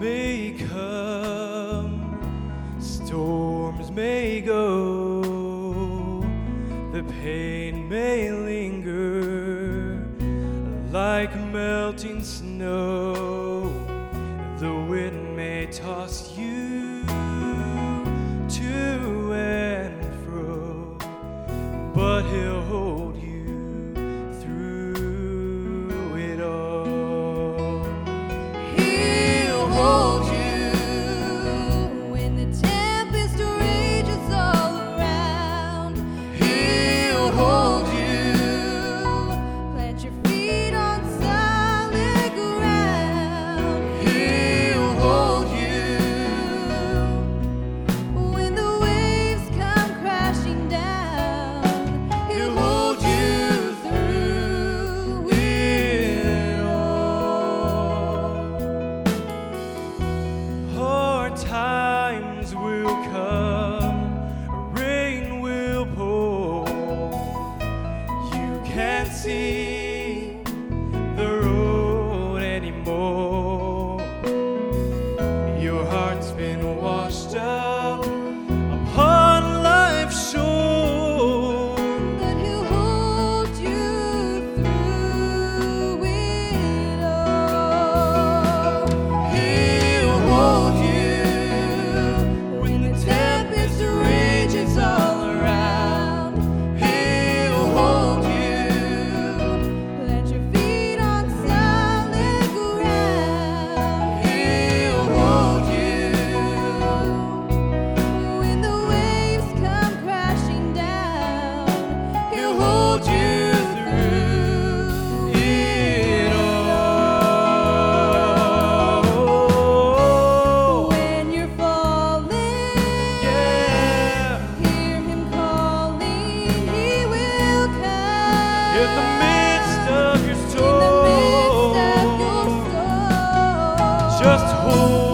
May come, storms may go, the pain may linger like melting snow. The wind may toss you rua.